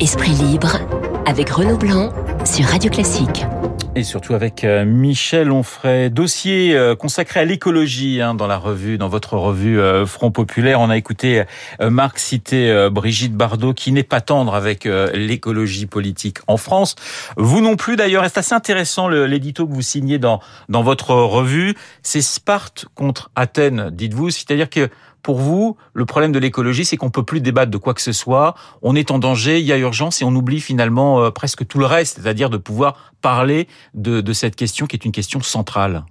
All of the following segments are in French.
Esprit libre avec Renaud Blanc sur Radio Classique. Et surtout avec euh, Michel Onfray, dossier euh, consacré à l'écologie hein, dans la revue, dans votre revue euh, Front Populaire. On a écouté Marc citer Brigitte Bardot qui n'est pas tendre avec l'écologie politique en France. Vous non plus d'ailleurs. C'est assez intéressant l'édito que vous signez dans dans votre revue. C'est Sparte contre Athènes, dites-vous. C'est-à-dire que pour vous, le problème de l'écologie, c'est qu'on peut plus débattre de quoi que ce soit. On est en danger, il y a urgence et on oublie finalement euh, presque tout le reste, c'est-à-dire de pouvoir parler de, de cette question qui est une question centrale.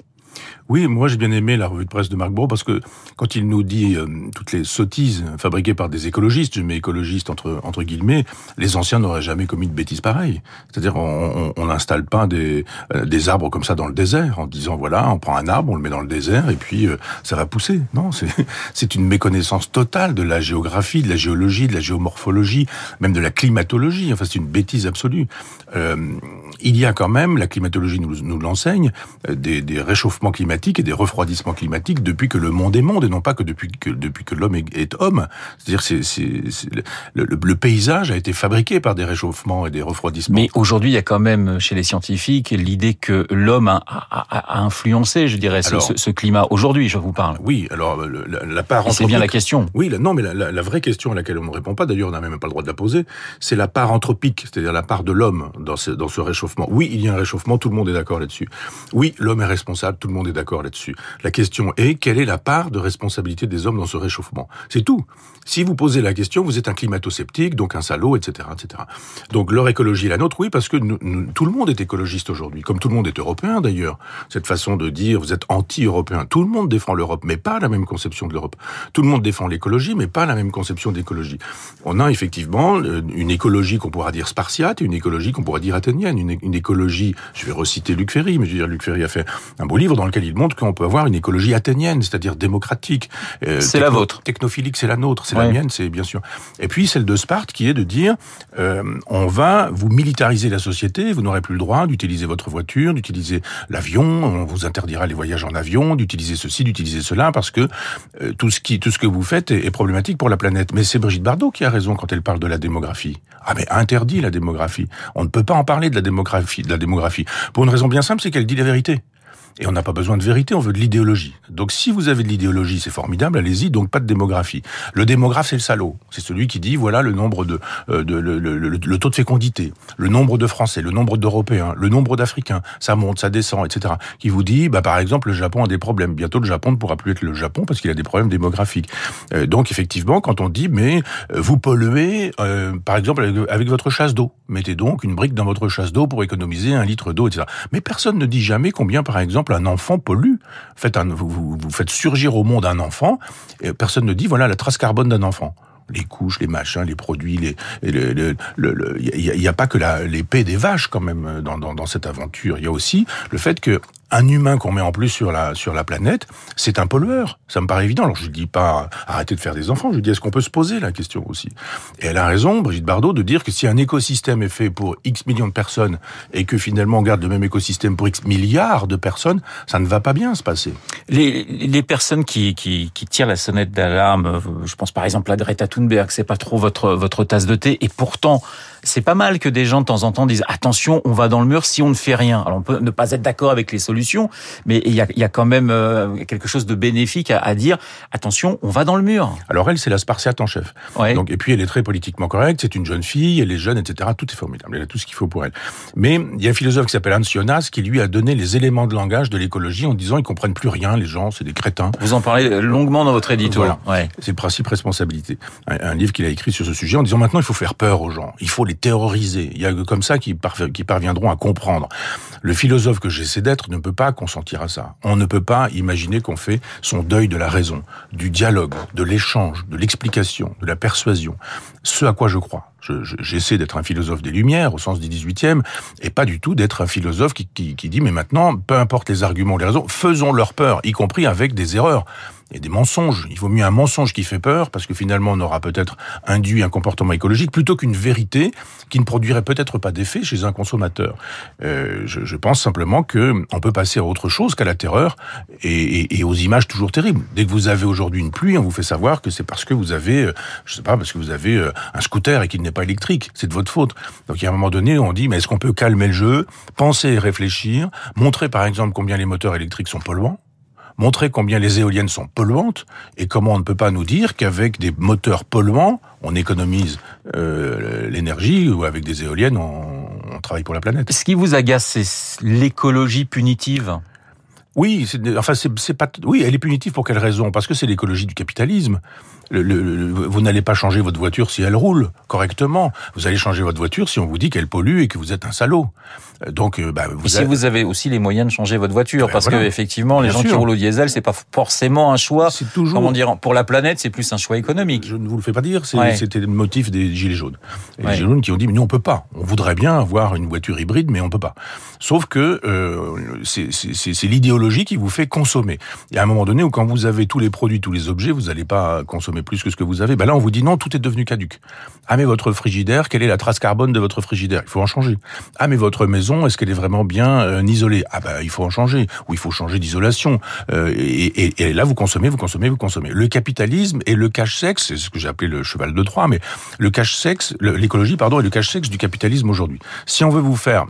Oui, moi j'ai bien aimé la revue de presse de Marc Brault parce que quand il nous dit euh, toutes les sottises fabriquées par des écologistes, je mets écologistes entre, entre guillemets, les anciens n'auraient jamais commis de bêtises pareilles. C'est-à-dire on n'installe pas des, euh, des arbres comme ça dans le désert en disant voilà, on prend un arbre, on le met dans le désert et puis euh, ça va pousser. Non, c'est une méconnaissance totale de la géographie, de la géologie, de la géomorphologie, même de la climatologie. Enfin, c'est une bêtise absolue. il y a quand même, la climatologie nous, nous l'enseigne, des, des réchauffements climatiques et des refroidissements climatiques depuis que le monde est monde et non pas que depuis que depuis que l'homme est, homme. C'est-à-dire c'est c'est le, le, paysage a été fabriqué par des réchauffements et des refroidissements. Mais aujourd'hui, il y a quand même chez les scientifiques l'idée que l'homme a, a, a, influencé, je dirais, ce, ce, climat. Aujourd'hui, je vous parle. Oui, alors la, la part C'est bien la question. Oui, non, mais la, la, vraie question à laquelle on ne répond pas, d'ailleurs, on n'a même pas le droit de la poser, c'est la part anthropique, c'est-à-dire la part de l'homme dans ce, dans ce réchauffement. Oui, il y a un réchauffement, tout le monde est d'accord là-dessus. Oui, l'homme est responsable, tout le monde est d'accord là-dessus. La question est quelle est la part de responsabilité des hommes dans ce réchauffement? C'est tout. Si vous posez la question, vous êtes un climato-sceptique, donc un salaud, etc., etc. Donc leur écologie est la nôtre, oui, parce que tout le monde est écologiste aujourd'hui, comme tout le monde est européen d'ailleurs. Cette façon de dire vous êtes anti-européen, tout le monde défend l'Europe, mais pas la même conception de l'Europe. Tout le monde défend l'écologie, mais pas la même conception d'écologie. On a effectivement euh, une écologie qu'on pourra dire spartiate et une écologie qu'on pourra dire athénienne. Une, une, écologie, je vais reciter Luc Ferry, mais je veux dire Luc Ferry a fait un beau livre dans lequel il montre qu'on peut avoir une écologie athénienne, c'est-à-dire démocratique. Euh, c'est la vôtre. Technophilique, c'est la nôtre. C'est la mienne, c'est bien sûr. Et puis celle de Sparte, qui est de dire, euh, on va vous militariser la société, vous n'aurez plus le droit d'utiliser votre voiture, d'utiliser l'avion, on vous interdira les voyages en avion, d'utiliser ceci, d'utiliser cela, parce que euh, tout ce qui, tout ce que vous faites est, est problématique pour la planète. Mais c'est Brigitte Bardot qui a raison quand elle parle de la démographie. Ah mais interdit la démographie. On ne peut pas en parler de la démographie, de la démographie. Pour une raison bien simple, c'est qu'elle dit la vérité. Et on n'a pas besoin de vérité, on veut de l'idéologie. Donc si vous avez de l'idéologie, c'est formidable, allez-y, donc pas de démographie. Le démographe, c'est le salaud. C'est celui qui dit, voilà le nombre de, euh, de le, le, le, taux de fécondité, le nombre de Français, le nombre d'Européens, le nombre d'Africains, ça monte, ça descend, etc. Qui vous dit, bah, par exemple, le Japon a des problèmes. Bientôt, le Japon ne pourra plus être le Japon parce qu'il a des problèmes démographiques. Euh, donc effectivement, quand on dit, mais euh, vous polluez, par exemple, avec votre chasse d'eau, mettez donc une brique dans votre chasse d'eau pour économiser un litre d'eau, etc. Mais personne ne dit jamais combien, par exemple, un enfant pollue. Vous, faites surgir au monde un enfant, et personne ne dit voilà la trace carbone d'un enfant les couches, les machins, les produits, il n'y a, pas que l'épée des vaches quand même dans, cette aventure. Il y a aussi le fait que un humain qu'on met en plus sur la sur la planète, c'est un pollueur. Ça me paraît évident. Alors je dis pas arrêtez de faire des enfants. Je dis est-ce qu'on peut se poser la question aussi? Et elle a raison, Brigitte Bardot, de dire que si un écosystème est fait pour X millions de personnes et que finalement on garde le même écosystème pour X milliards de personnes, ça ne va pas bien se passer. Les, les personnes qui, qui, qui tirent la sonnette d'alarme, je pense par exemple à Greta Thunberg, c'est pas trop votre votre tasse de thé, et pourtant c'est pas mal que des gens de temps en temps disent attention, on va dans le mur si on ne fait rien. Alors on peut ne pas être d'accord avec les solutions, mais il y a, y a, quand même euh, quelque chose de bénéfique à, à, dire attention, on va dans le mur. Alors elle, c'est la Spartiate en chef. Ouais. Donc et puis elle est très politiquement correcte. C'est une jeune fille, elle est jeune, etc. Tout est formidable. Elle a tout ce qu'il faut pour elle. Mais il y a un philosophe qui s'appelle Hans Jonas qui lui a donné les éléments de langage de l'écologie en disant ils comprennent plus rien, les gens, c'est des crétins. Vous en parlez longuement dans votre édito. Voilà. Ouais. C'est le principe responsabilité. Un, un livre qu'il a écrit sur ce sujet en disant maintenant il faut faire peur aux gens. Il faut les terroriser. Il y a comme ça qui, qui parviendront à comprendre. Le philosophe que j'essaie d'être ne peut pas consentir à ça. On ne peut pas imaginer qu'on fait son deuil de la raison, du dialogue, de l'échange, de l'explication, de la persuasion. Ce à quoi je crois. J'essaie d'être un philosophe des Lumières, au sens du 18e, et pas du tout d'être un philosophe qui, qui, qui dit, mais maintenant, peu importe les arguments ou les raisons, faisons leur peur, y compris avec des erreurs. Et des mensonges. Il vaut mieux un mensonge qui fait peur, parce que finalement on aura peut-être induit un comportement écologique, plutôt qu'une vérité qui ne produirait peut-être pas d'effet chez un consommateur. Euh, je, je, pense simplement que on peut passer à autre chose qu'à la terreur et, et, et, aux images toujours terribles. Dès que vous avez aujourd'hui une pluie, on vous fait savoir que c'est parce que vous avez, euh, je sais pas, parce que vous avez euh, un scooter et qu'il n'est pas électrique. C'est de votre faute. Donc il y a un moment donné, on dit, mais est-ce qu'on peut calmer le jeu, penser et réfléchir, montrer par exemple combien les moteurs électriques sont polluants? Montrer combien les éoliennes sont polluantes et comment on ne peut pas nous dire qu'avec des moteurs polluants, on économise euh, l'énergie ou avec des éoliennes, on, on travaille pour la planète. Ce qui vous agace, c'est l'écologie punitive? Oui, enfin c'est pas. Oui, elle est punitive pour quelle raison? Parce que c'est l'écologie du capitalisme. Le, le, le, vous n'allez pas changer votre voiture si elle roule correctement. Vous allez changer votre voiture si on vous dit qu'elle pollue et que vous êtes un salaud. Donc, bah, vous et si vous avez aussi les moyens de changer votre voiture, ben parce voilà. que effectivement, les gens sûr. qui roulent au diesel, c'est pas forcément un choix. C'est toujours. Comment dire Pour la planète, c'est plus un choix économique. Je ne vous le fais pas dire. C'était ouais. le motif des gilets jaunes. Les ouais. gilets jaunes qui ont dit mais nous on peut pas. On voudrait bien avoir une voiture hybride, mais on peut pas. Sauf que euh, c'est l'idéologie qui vous fait consommer. Il y a un moment donné où quand vous avez tous les produits, tous les objets, vous n'allez pas consommer plus que ce que vous avez. Ben là, on vous dit non, tout est devenu caduque. Ah mais votre frigidaire, quelle est la trace carbone de votre frigidaire? Il faut en changer. Ah mais votre maison, est-ce qu'elle est vraiment bien euh, isolée? Ah ben il faut en changer. Ou il faut changer d'isolation. Euh, et, là, vous consommez, vous consommez, vous consommez. Le capitalisme et le cache-sexe, c'est ce que j'ai appelé le cheval de Troie, mais le cache-sexe, l'écologie, pardon, et le cache-sexe du capitalisme aujourd'hui. Si on veut vous faire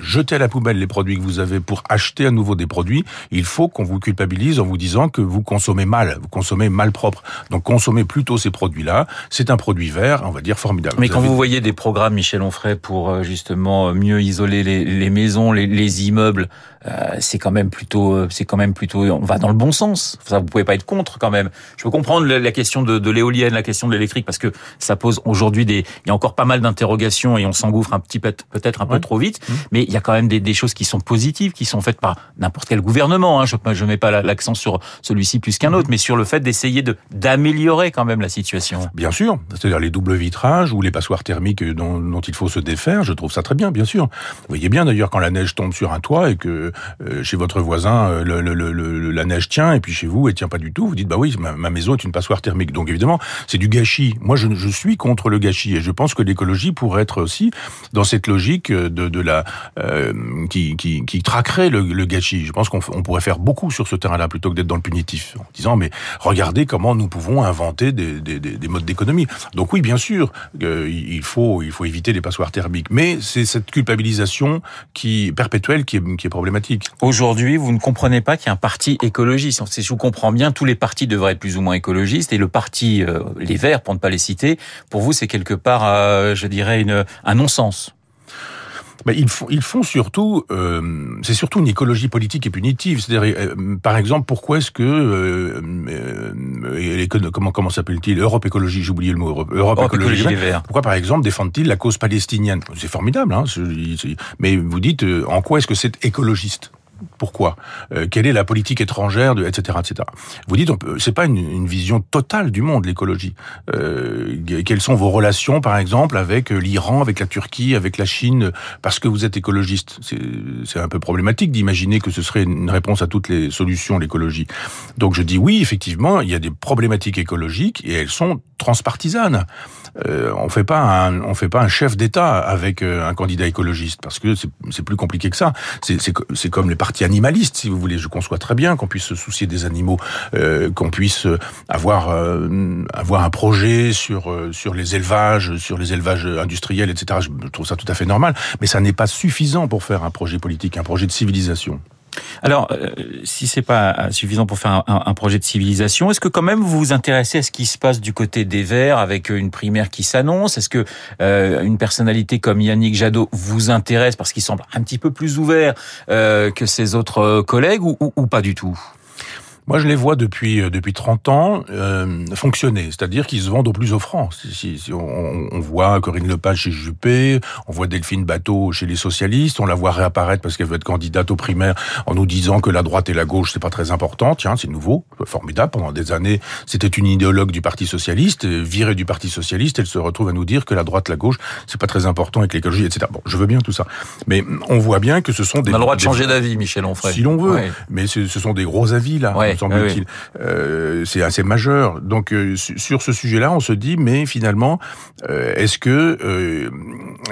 jeter à la poubelle les produits que vous avez pour acheter à nouveau des produits, il faut qu'on vous culpabilise en vous disant que vous consommez mal, vous consommez mal propre. Donc consommez plutôt ces produits-là. C'est un produit vert, on va dire formidable. Mais vous quand avez... vous voyez des programmes, Michel Onfray, pour euh, justement mieux isoler les, les maisons, les, les immeubles, euh, c'est quand même plutôt, euh, c'est quand même plutôt, on va dans le bon sens. Ça, vous pouvez pas être contre quand même. Je peux comprendre la question de, de l'éolienne, la question de l'électrique, parce que ça pose aujourd'hui des, il y a encore pas mal d'interrogations et on s'engouffre un petit peu, peut-être un peu trop vite. Mmh. Mais il y a quand même des, des, choses qui sont positives, qui sont faites par n'importe quel gouvernement. Hein. Je ne mets pas l'accent sur celui-ci plus qu'un autre, mais sur le fait d'essayer de d'améliorer quand même la situation. Bien sûr, c'est-à-dire les doubles vitrages ou les passoires thermiques dont, dont, il faut se défaire. Je trouve ça très bien, bien sûr. Vous voyez bien d'ailleurs quand la neige tombe sur un toit et que euh, chez votre voisin, euh, le, le, le, la neige tient, et puis chez vous, elle tient pas du tout. Vous dites, bah oui, ma, ma maison est une passoire thermique. Donc évidemment, c'est du gâchis. Moi, je, je, suis contre le gâchis, et je pense que l'écologie pourrait être aussi dans cette logique de, de la qui, qui, qui, traquerait le, gâchis. Je pense qu'on pourrait faire beaucoup sur ce terrain-là plutôt que d'être dans le punitif, en disant, mais regardez comment nous pouvons inventer des, des, des, des modes d'économie. Donc oui, bien sûr, euh, il faut éviter les passoires thermiques, mais c'est cette culpabilisation qui perpétuelle qui est, problématique. Aujourd'hui, vous ne comprenez pas qu'il y a un parti écologiste. Si je vous comprends bien, tous les partis devraient être plus ou moins écologistes. Et le parti, euh, les Verts, pour ne pas les citer, pour vous, c'est quelque part, euh, je dirais, un non-sens. Mais ils font, ils font surtout, euh, c'est surtout une écologie politique et punitive. C'est-à-dire, euh, par exemple, pourquoi est-ce que, euh, euh comment comment s'appelle-t-il Europe Écologie, j'ai oublié le mot. Europe, Europe, Europe Écologie. écologie pourquoi, par exemple, défendent-ils la cause palestinienne? C'est formidable, hein, mais vous dites, en quoi est-ce que c'est écologiste? Pourquoi euh, Quelle est la politique étrangère, etc., etc. Vous dites, c'est pas une, vision totale du monde l'écologie. Euh, quelles sont vos relations, par exemple, avec l'Iran, avec la Turquie, avec la Chine, parce que vous êtes écologiste? C'est un peu problématique d'imaginer que ce serait une réponse à toutes les solutions l'écologie. Donc je dis oui, effectivement, il y a des problématiques écologiques et elles sont transpartisanes. Euh, on fait pas un, on fait pas un chef d'État avec euh, un candidat écologiste parce que c'est plus compliqué que ça. C'est comme les partis animalistes, si vous voulez. Je conçois très bien qu'on puisse se soucier des animaux, euh, qu'on puisse avoir euh, avoir un projet sur euh, sur les élevages, sur les élevages industriels, etc. Je trouve ça tout à fait normal, mais ça n'est pas suffisant pour faire un projet politique, un projet de civilisation. Alors, euh, si c'est pas suffisant pour faire un, projet de civilisation, est-ce que quand même vous vous intéressez à ce qui se passe du côté des Verts avec une primaire qui s'annonce? Est-ce que euh, une personnalité comme Yannick Jadot vous intéresse parce qu'il semble un petit peu plus ouvert euh, que ses autres collègues ou pas du tout? Moi, je les vois depuis euh, depuis 30 ans euh, fonctionner, c'est-à-dire qu'ils se vendent au plus offrant. Si, si on, on, voit Corinne Lepage chez Juppé, on voit Delphine Bateau chez les socialistes, on la voit réapparaître parce qu'elle veut être candidate aux primaires en nous disant que la droite et la gauche c'est pas très important. Tiens, c'est nouveau, formidable. Pendant des années, c'était une idéologue du Parti socialiste, virée du Parti socialiste, elle se retrouve à nous dire que la droite, la gauche, c'est pas très important avec l'écologie, etc. Bon, je veux bien tout ça, mais on voit bien que ce sont des. On a le droit de changer d'avis, Michel Onfray. Si l'on veut, ouais. mais ce, ce, sont des gros avis là. Ouais. Semble-t-il. Euh, c'est assez majeur. Donc sur ce sujet-là, on se dit, mais finalement, est-ce que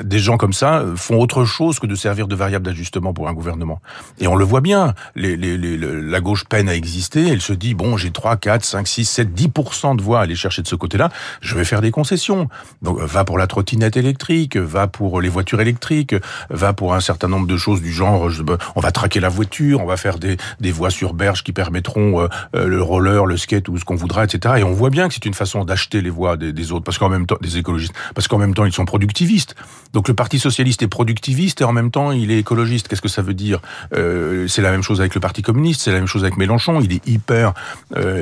des gens comme ça font autre chose que de servir de variable d'ajustement pour un gouvernement? Et on le voit bien. Les, les, les, la gauche peine à exister. Elle se dit, bon, j'ai 3, 4, 5, 6, 7, 10% de voix à aller chercher de ce côté-là. Je vais faire des concessions. Donc va pour la trottinette électrique, va pour les voitures électriques, va pour un certain nombre de choses du genre, on va traquer la voiture, on va faire des, des voies sur berge qui permettront euh, euh, le roller, le skate ou ce qu'on voudra, etc. Et on voit bien que c'est une façon d'acheter les voix des, autres, parce qu'en même temps, des écologistes, parce qu'en même temps ils sont productivistes. Donc le Parti socialiste est productiviste et en même temps il est écologiste. Qu'est-ce que ça veut dire? Euh, C'est la même chose avec le Parti communiste, c'est la même chose avec Mélenchon. Il est hyper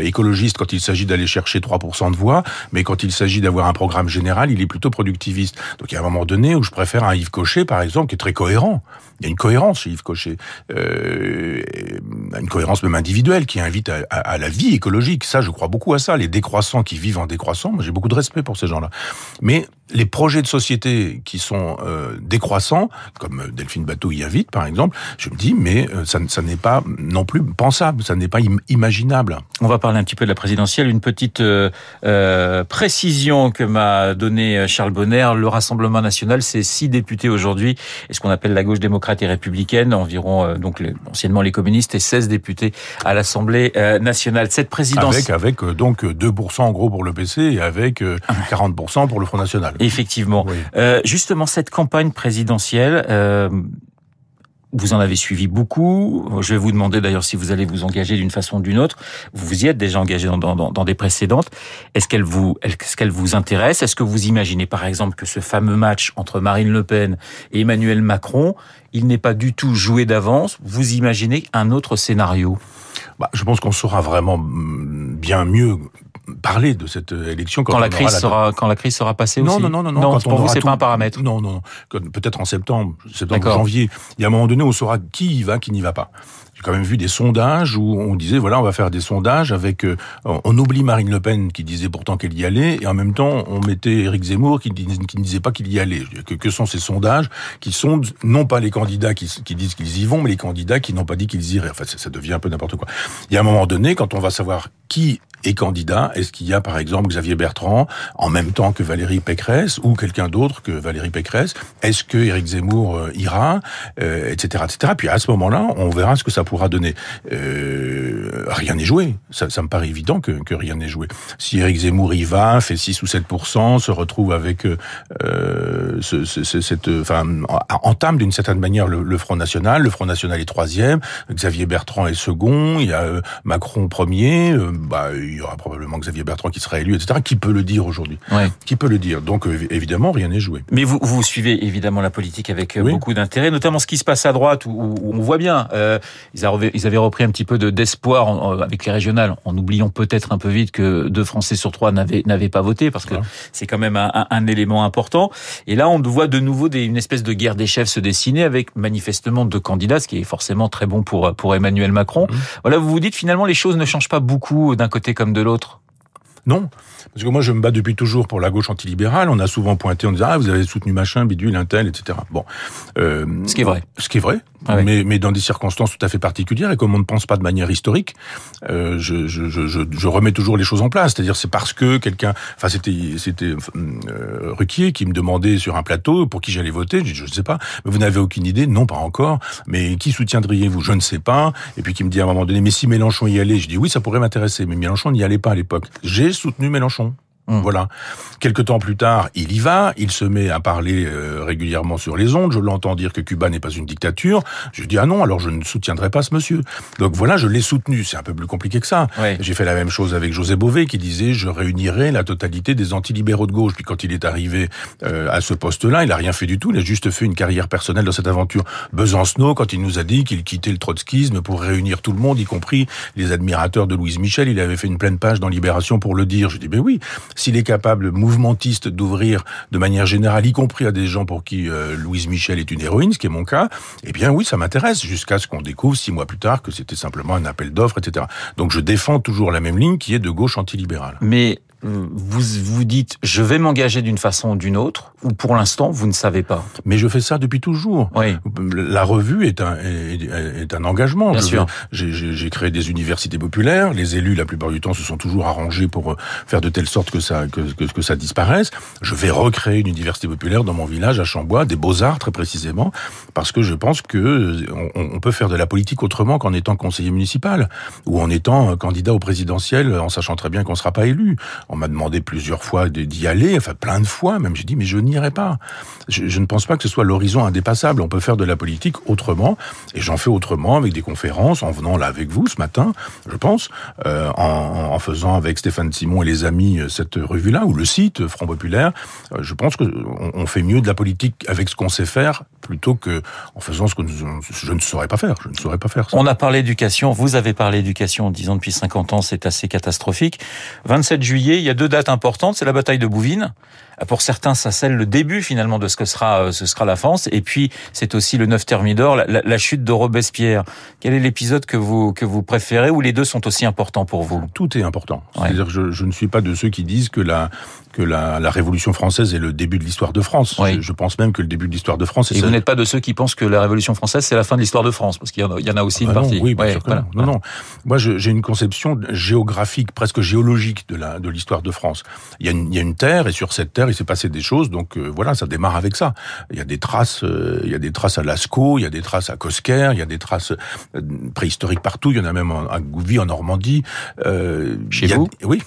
écologiste quand il s'agit d'aller chercher 3% de voix, mais quand il s'agit d'avoir un programme général, il est plutôt productiviste. Donc il y a un moment donné où je préfère un Yves Cochet, par exemple, qui est très cohérent. Il y a une cohérence chez Yves Cochet, une cohérence même individuelle qui invite à, à, la vie écologique. Ça, je crois beaucoup à ça. Les décroissants qui vivent en décroissant, j'ai beaucoup de respect pour ces gens-là. Mais les projets de société qui sont euh, décroissants, comme Delphine Bateau y invite par exemple, je me dis mais euh, ça, ça n'est pas non plus pensable, ça n'est pas imaginable. On va parler un petit peu de la présidentielle, une petite euh, euh précision que m'a donné Charles Bonner. Le Rassemblement national, c'est six députés aujourd'hui, et ce qu'on appelle la gauche démocrate et républicaine, environ donc les, anciennement les communistes, et 16 députés à l'Assemblée nationale. Cette présidence avec avec donc 2% en gros pour le PC et avec 40% pour le Front national. Effectivement. Euh, justement, cette campagne présidentielle, euh, vous en avez suivi beaucoup. Je vais vous demander d'ailleurs si vous allez vous engager d'une façon ou d'une autre. Vous vous y êtes déjà engagé dans, dans, dans des précédentes. Est-ce qu'elle vous, est-ce qu'elle vous intéresse? Est-ce que vous imaginez par exemple que ce fameux match entre Marine Le Pen et Emmanuel Macron, il n'est pas du tout joué d'avance? Vous imaginez un autre scénario? Bah, je pense qu'on saura vraiment mm, bien mieux parler de cette élection quand, la crise sera quand la crise sera passée non, aussi. Non non non non. non pour vous c'est pas un paramètre. Non non non. Peut-être en septembre, septembre janvier. Il y a un moment donné où on saura qui y va, qui n'y va pas. J'ai quand même vu des sondages où on disait voilà on va faire des sondages avec euh, on oublie Marine Le Pen qui disait pourtant qu'elle y allait et en même temps on mettait Éric Zemmour qui, qui ne disait pas qu'il y allait. Que, que sont ces sondages qui sont non pas les candidats qui, qui disent qu'ils y vont mais les candidats qui n'ont pas dit qu'ils iraient. Enfin ça, ça devient un peu n'importe quoi. Il y a un moment donné quand on va savoir qui est candidat, est-ce qu'il y a par exemple Xavier Bertrand en même temps que Valérie Pécresse ou quelqu'un d'autre que Valérie Pécresse? Est-ce que Éric Zemmour euh, ira, euh, etc., etc. Puis à ce moment-là, on verra ce que ça pourra donner. Euh, rien n'est joué. Ça, ça, me paraît évident que, que rien n'est joué. Si Éric Zemmour y va, fait 6 ou 7% se retrouve avec euh, ce, ce, cette, enfin, entame d'une certaine manière le, le, Front National. Le Front National est troisième, Xavier Bertrand est second, il y a Macron premier. bah, y aura probablement Xavier Bertrand qui sera élu, etc. Qui peut le dire aujourd'hui? Ouais. Qui peut le dire? Donc évidemment, rien n'est joué. Mais vous, vous suivez évidemment la politique avec oui. beaucoup d'intérêt, notamment ce qui se passe à droite, où, où on voit bien, euh, ils, avaient, repris un petit peu d'espoir avec les régionales, en oubliant peut-être un peu vite que deux Français sur trois n'avaient n'avaient pas voté, parce que ouais. c'est quand même un, un, un, élément important. Et là, on voit de nouveau des, une espèce de guerre des chefs se dessiner, avec manifestement deux candidats, ce qui est forcément très bon pour pour Emmanuel Macron. Mmh. Voilà, vous vous dites finalement les choses ne changent pas beaucoup d'un côté comme de l'autre Non, parce que moi, je me bats depuis toujours pour la gauche antilibérale. On a souvent pointé en disant ah vous avez soutenu machin, bidule, intel, etc. Bon, euh, ce qui est vrai. Ce qui est vrai. Ah oui. mais, mais dans des circonstances tout à fait particulières et comme on ne pense pas de manière historique, euh, je, je, je, je, remets toujours les choses en place. C'est-à-dire c'est parce que quelqu'un, enfin c'était c'était euh, Ruquier qui me demandait sur un plateau pour qui j'allais voter. Je, ne sais pas. Mais vous n'avez aucune idée Non, pas encore. Mais qui soutiendriez-vous? Je ne sais pas. Et puis qui me dit à un moment donné, mais si Mélenchon y allait, je dis oui, ça pourrait m'intéresser. Mais Mélenchon n'y allait pas à l'époque. J'ai soutenu Mélenchon. Mmh. Voilà. Quelque temps plus tard, il y va, il se met à parler euh, régulièrement sur les ondes. Je l'entends dire que Cuba n'est pas une dictature. Je dis ah non, alors je ne soutiendrai pas ce monsieur. Donc voilà, je l'ai soutenu. C'est un peu plus compliqué que ça. Oui. J'ai fait la même chose avec José Bové qui disait je réunirai la totalité des antilibéraux de gauche. Puis quand il est arrivé euh, à ce poste-là, il a rien fait du tout. Il a juste fait une carrière personnelle dans cette aventure. Besancenot, quand il nous a dit qu'il quittait le trotskisme pour réunir tout le monde, y compris les admirateurs de Louise Michel, il avait fait une pleine page dans Libération pour le dire. Je dis ben oui s'il est capable, mouvementiste, d'ouvrir de manière générale, y compris à des gens pour qui euh, Louise Michel est une héroïne, ce qui est mon cas, eh bien oui, ça m'intéresse, jusqu'à ce qu'on découvre six mois plus tard que c'était simplement un appel d'offres, etc. Donc je défends toujours la même ligne qui est de gauche antilibérale. Mais vous vous dites je vais m'engager d'une façon ou d'une autre ou pour l'instant vous ne savez pas Mais je fais ça depuis toujours. Oui. La revue est un est, est un engagement. Bien sûr. J'ai créé des universités populaires. Les élus, la plupart du temps, se sont toujours arrangés pour euh, faire de telle sorte que ça que, que, que ça disparaisse. Je vais recréer une université populaire dans mon village à Chambois, des beaux arts très précisément, parce que je pense que on, on peut faire de la politique autrement qu'en étant conseiller municipal ou en étant candidat au présidentiel en sachant très bien qu'on sera pas élu. On m'a demandé plusieurs fois d'y aller, enfin plein de fois même. J'ai dit mais je n'irai pas. Je, ne pense pas que ce soit l'horizon indépassable. On peut faire de la politique autrement, et j'en fais autrement avec des conférences, en venant là avec vous ce matin, je pense, euh, en, faisant avec Stéphane Simon et les amis euh, cette revue-là ou le site euh, Front Populaire. Je pense que on, fait mieux de la politique avec ce qu'on sait faire plutôt que en faisant ce que je ne saurais pas faire. Je ne saurais pas faire. Ça. On a parlé éducation. Vous avez parlé éducation en disant depuis 50 ans, c'est assez catastrophique. 27 juillet, il y a deux dates importantes. C'est la bataille de Bouvines. Pour certains, ça scelle le début finalement de ce que sera ce sera la France. Et puis c'est aussi le 9 Thermidor, la, la, chute de Robespierre. Quel est l'épisode que vous que vous préférez ou les deux sont aussi importants pour vous? Tout est important. Ouais. C'est-à-dire, je, je ne suis pas de ceux qui disent que la que la, la Révolution française est le début de l'histoire de France. Oui. Je, je, pense même que le début de l'histoire de France. Et vous n'êtes pas de ceux qui pensent que la Révolution française c'est la fin de l'histoire de France, parce qu'il y, y, en a aussi ah une bah partie. Non, oui, bien sûr voilà. non. non, non. Moi, j'ai une conception géographique, presque géologique de la de l'histoire de France. Il y, a une, il y a une terre, et sur cette terre, il s'est passé des choses. Donc euh, voilà, ça démarre avec ça. Il y a des traces, euh, il y a des traces à Lascaux, il y a des traces à Cosquer, il y a des traces euh, préhistoriques partout. Il y en a même à Gouvy, en Normandie. Euh, Chez a, vous? Oui,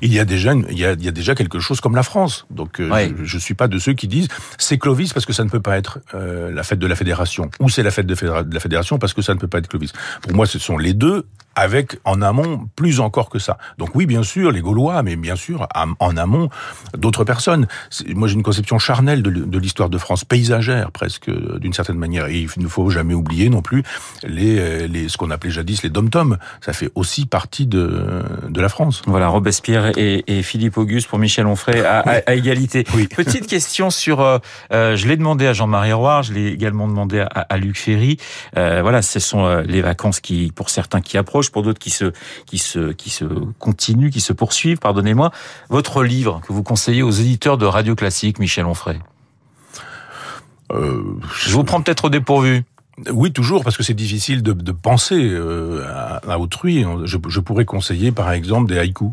il y a déjà, il, y a, il y a déjà quelque chose comme la France. Donc ouais. je, je suis pas de ceux qui disent c'est Clovis parce que ça ne peut pas être la fête de la fédération ou c'est la fête de, de la fédération parce que ça ne peut pas être Clovis. Pour moi, ce sont les deux avec en amont plus encore que ça. Donc oui, bien sûr, les Gaulois, mais bien sûr en amont d'autres personnes. Moi, j'ai une conception charnelle de, l'histoire de France, paysagère presque d'une certaine manière. Et il ne faut jamais oublier non plus les, les ce qu'on appelait jadis les dom-toms. Ça fait aussi partie de, de la France. Voilà, Robespierre et, et Philippe Auguste pour Michel Onfray à, oui. à, à égalité. Oui. Petite question sur, euh, je l'ai demandé à Jean-Marie Roy, je l'ai également demandé à, à Luc Ferry. Euh, voilà, ce sont euh, les vacances qui, pour certains, qui approchent pour d'autres qui se, qui se, qui se continuent, qui se poursuivent. Pardonnez-moi. Votre livre que vous conseillez aux éditeurs de Radio Classique, Michel Onfray. Euh, je vous prends peut-être au dépourvu. Oui, toujours, parce que c'est difficile de, de penser euh, à, à, autrui. Je, je, pourrais conseiller, par exemple, des haïkus,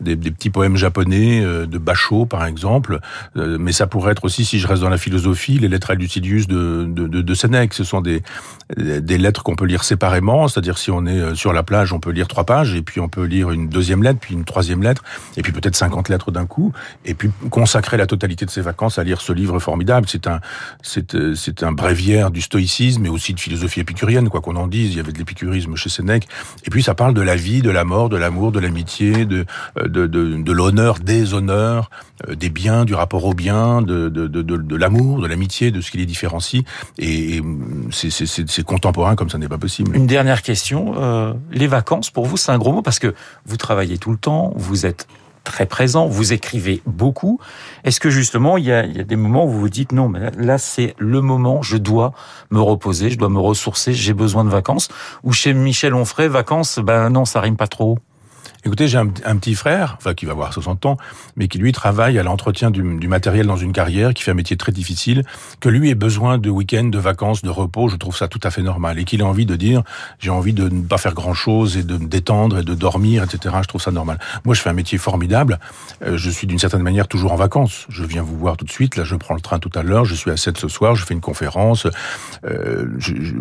des, des petits poèmes japonais euh, de Basho, par exemple. Euh, mais ça pourrait être aussi, si je reste dans la philosophie, les lettres à Lucidius de, de, de, de Sénèque. Ce sont des, des lettres qu'on peut lire séparément, c'est-à-dire si on est sur la plage, on peut lire trois pages, et puis on peut lire une deuxième lettre, puis une troisième lettre, et puis peut-être 50 lettres d'un coup, et puis consacrer la totalité de ses vacances à lire ce livre formidable. C'est un, c'est, c'est un bréviaire du stoïcisme, et aussi de philosophie épicurienne, quoi qu'on en dise. Il y avait de l'épicurisme chez Sénèque. Et puis ça parle de la vie, de la mort, de l'amour, de l'amitié, de, de, de, l'honneur, des honneurs, des biens, du rapport au bien, de, de, l'amour, de l'amitié, de ce qui les différencie. Et, c'est contemporain comme ça n'est pas possible. Une dernière question. Euh, les vacances, pour vous, c'est un gros mot parce que vous travaillez tout le temps, vous êtes très présent, vous écrivez beaucoup. Est-ce que justement, il y, a, il y, a, des moments où vous vous dites non, mais là, c'est le moment, je dois me reposer, je dois me ressourcer, j'ai besoin de vacances Ou chez Michel Onfray, vacances, ben non, ça rime pas trop Écoutez, j'ai un, petit frère, enfin qui va avoir 60 ans, mais qui lui travaille à l'entretien du, matériel dans une carrière, qui fait un métier très difficile, que lui ait besoin de week-end, de vacances, de repos, je trouve ça tout à fait normal, et qu'il ait envie de dire, j'ai envie de ne pas faire grand-chose et de me détendre et de dormir, etc. Je trouve ça normal. Moi, je fais un métier formidable. Euh, je suis d'une certaine manière toujours en vacances. Je viens vous voir tout de suite. Là, je prends le train tout à l'heure. Je suis à 7 ce soir. Je fais une conférence. Euh,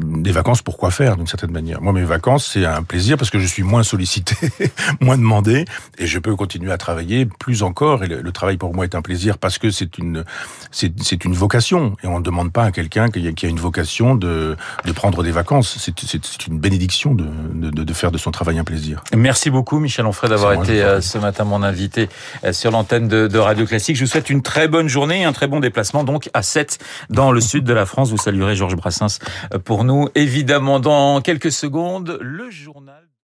des vacances, pourquoi faire d'une certaine manière? Moi, mes vacances, c'est un plaisir parce que je suis moins sollicité, demandé et je peux continuer à travailler plus encore. Et le, le travail pour moi est un plaisir parce que c'est une c'est une vocation et on ne demande pas à quelqu'un qui, qui a une vocation de, de prendre des vacances. C'est une bénédiction de, de, de, faire de son travail un plaisir. Merci beaucoup Michel Onfray d'avoir été euh, ce matin mon invité euh, sur l'antenne de, de, Radio Classique. Je vous souhaite une très bonne journée et un très bon déplacement donc à 7 dans le sud de la France. Vous saluerez Georges Brassens euh, pour nous évidemment dans quelques secondes le journal